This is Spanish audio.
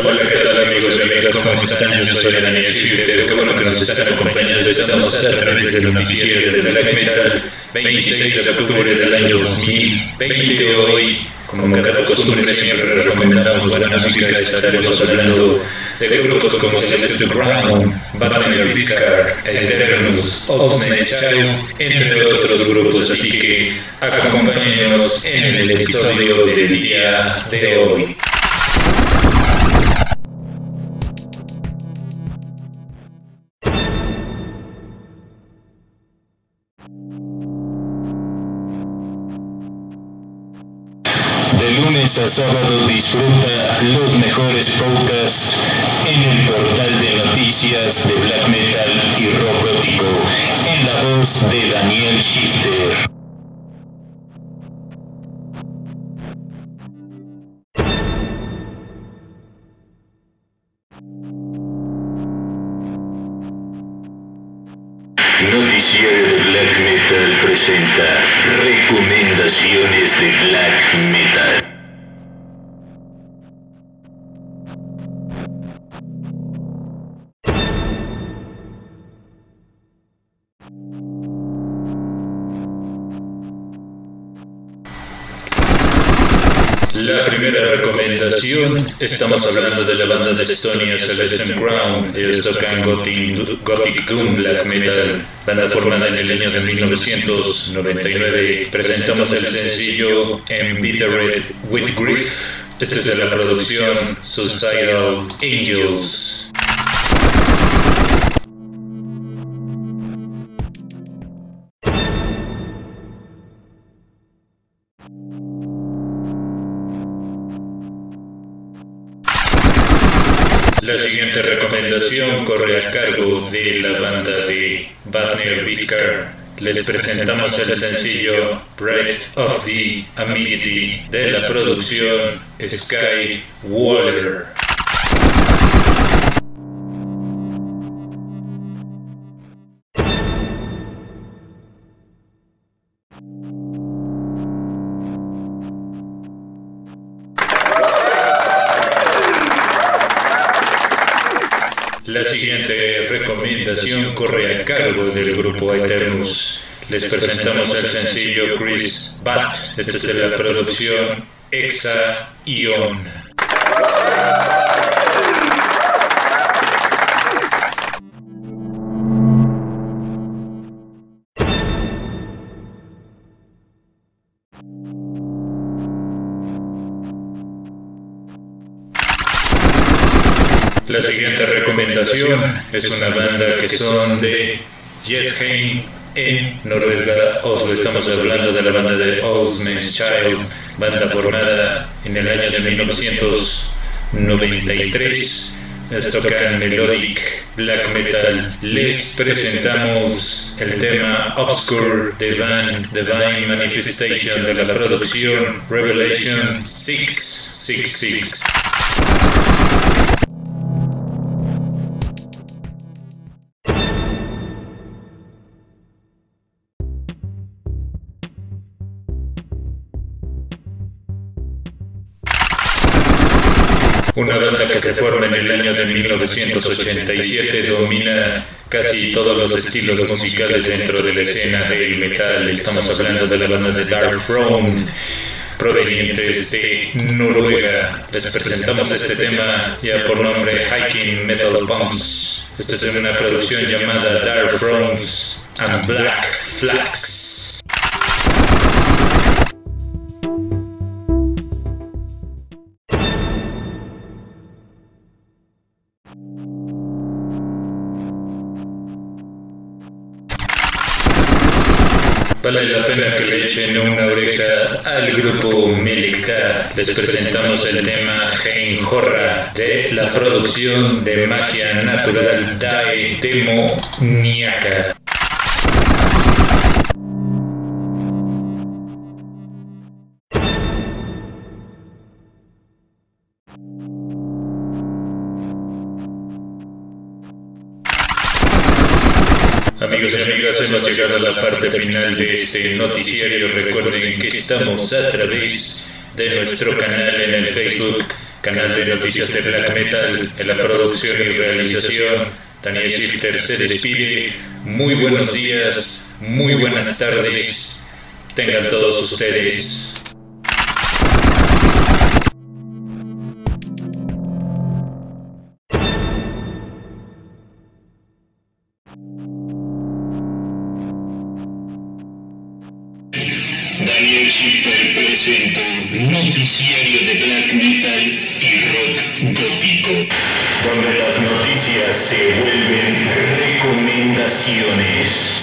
Hola, ¿qué tal amigos y amigas? ¿Cómo están? Yo soy Daniel Shifter. Qué bueno que nos están acompañando. Estamos a través del noticiero de Black Metal, 26 de octubre del año 2020. Hoy, como cada costumbre, siempre recomendamos buena música. Estaremos hablando de grupos como Celeste Brown, Batman Viscar, Eternus, Osman's Child, entre otros grupos. Así que acompáñenos en el episodio del día de hoy. De lunes a sábado disfruta los mejores podcasts en el portal de noticias de black metal y rock gótico en la voz de Daniel Shifter. Noticiero de Black Metal presenta Recomendaciones de Black Metal. La primera recomendación, estamos hablando de la banda de Estonia Celeste Crown. Ellos tocan Gothic, Gothic Doom Black Metal, banda formada en el año de 1999. Presentamos el sencillo Embittered with Grief. Este es de la producción Suicidal Angels. La siguiente recomendación corre a cargo de la banda de Batner Viscar. Les presentamos el sencillo Breath of the Amity de la producción Sky Waller. La siguiente recomendación corre a cargo del grupo Eternus. Les presentamos el sencillo Chris Bat. Este es la producción Exa Ion. La siguiente recomendación es una banda que son de Jesheim en Noruega, Oslo. Estamos hablando de la banda de Osman's Child, banda formada en el año de 1993. Les tocan melodic black metal. Les presentamos el tema Obscure Divine, Divine Manifestation de la producción Revelation 666. Una banda que se forma en el año de 1987 domina casi todos los estilos musicales dentro de la escena del metal. Estamos hablando de la banda de Dark Throne, provenientes de Noruega. Les presentamos este tema ya por nombre Hiking Metal Punks. Esta es una producción llamada Dark Thrones and Black Flags. Vale la pena que le echen una oreja al grupo Melikta. Les presentamos el tema Hein Horra de la producción de magia natural Dae Demoniaca. Amigos y amigas, hemos llegado a la parte final de este noticiario. Recuerden que estamos a través de nuestro canal en el Facebook, canal de noticias de Black Metal, en la producción y realización. Daniel Shifter se despide. Muy buenos días, muy buenas tardes. Tengan todos ustedes. Daniel Shifter presenta Noticiario de Black Metal y Rock Gótico, donde las noticias se vuelven recomendaciones.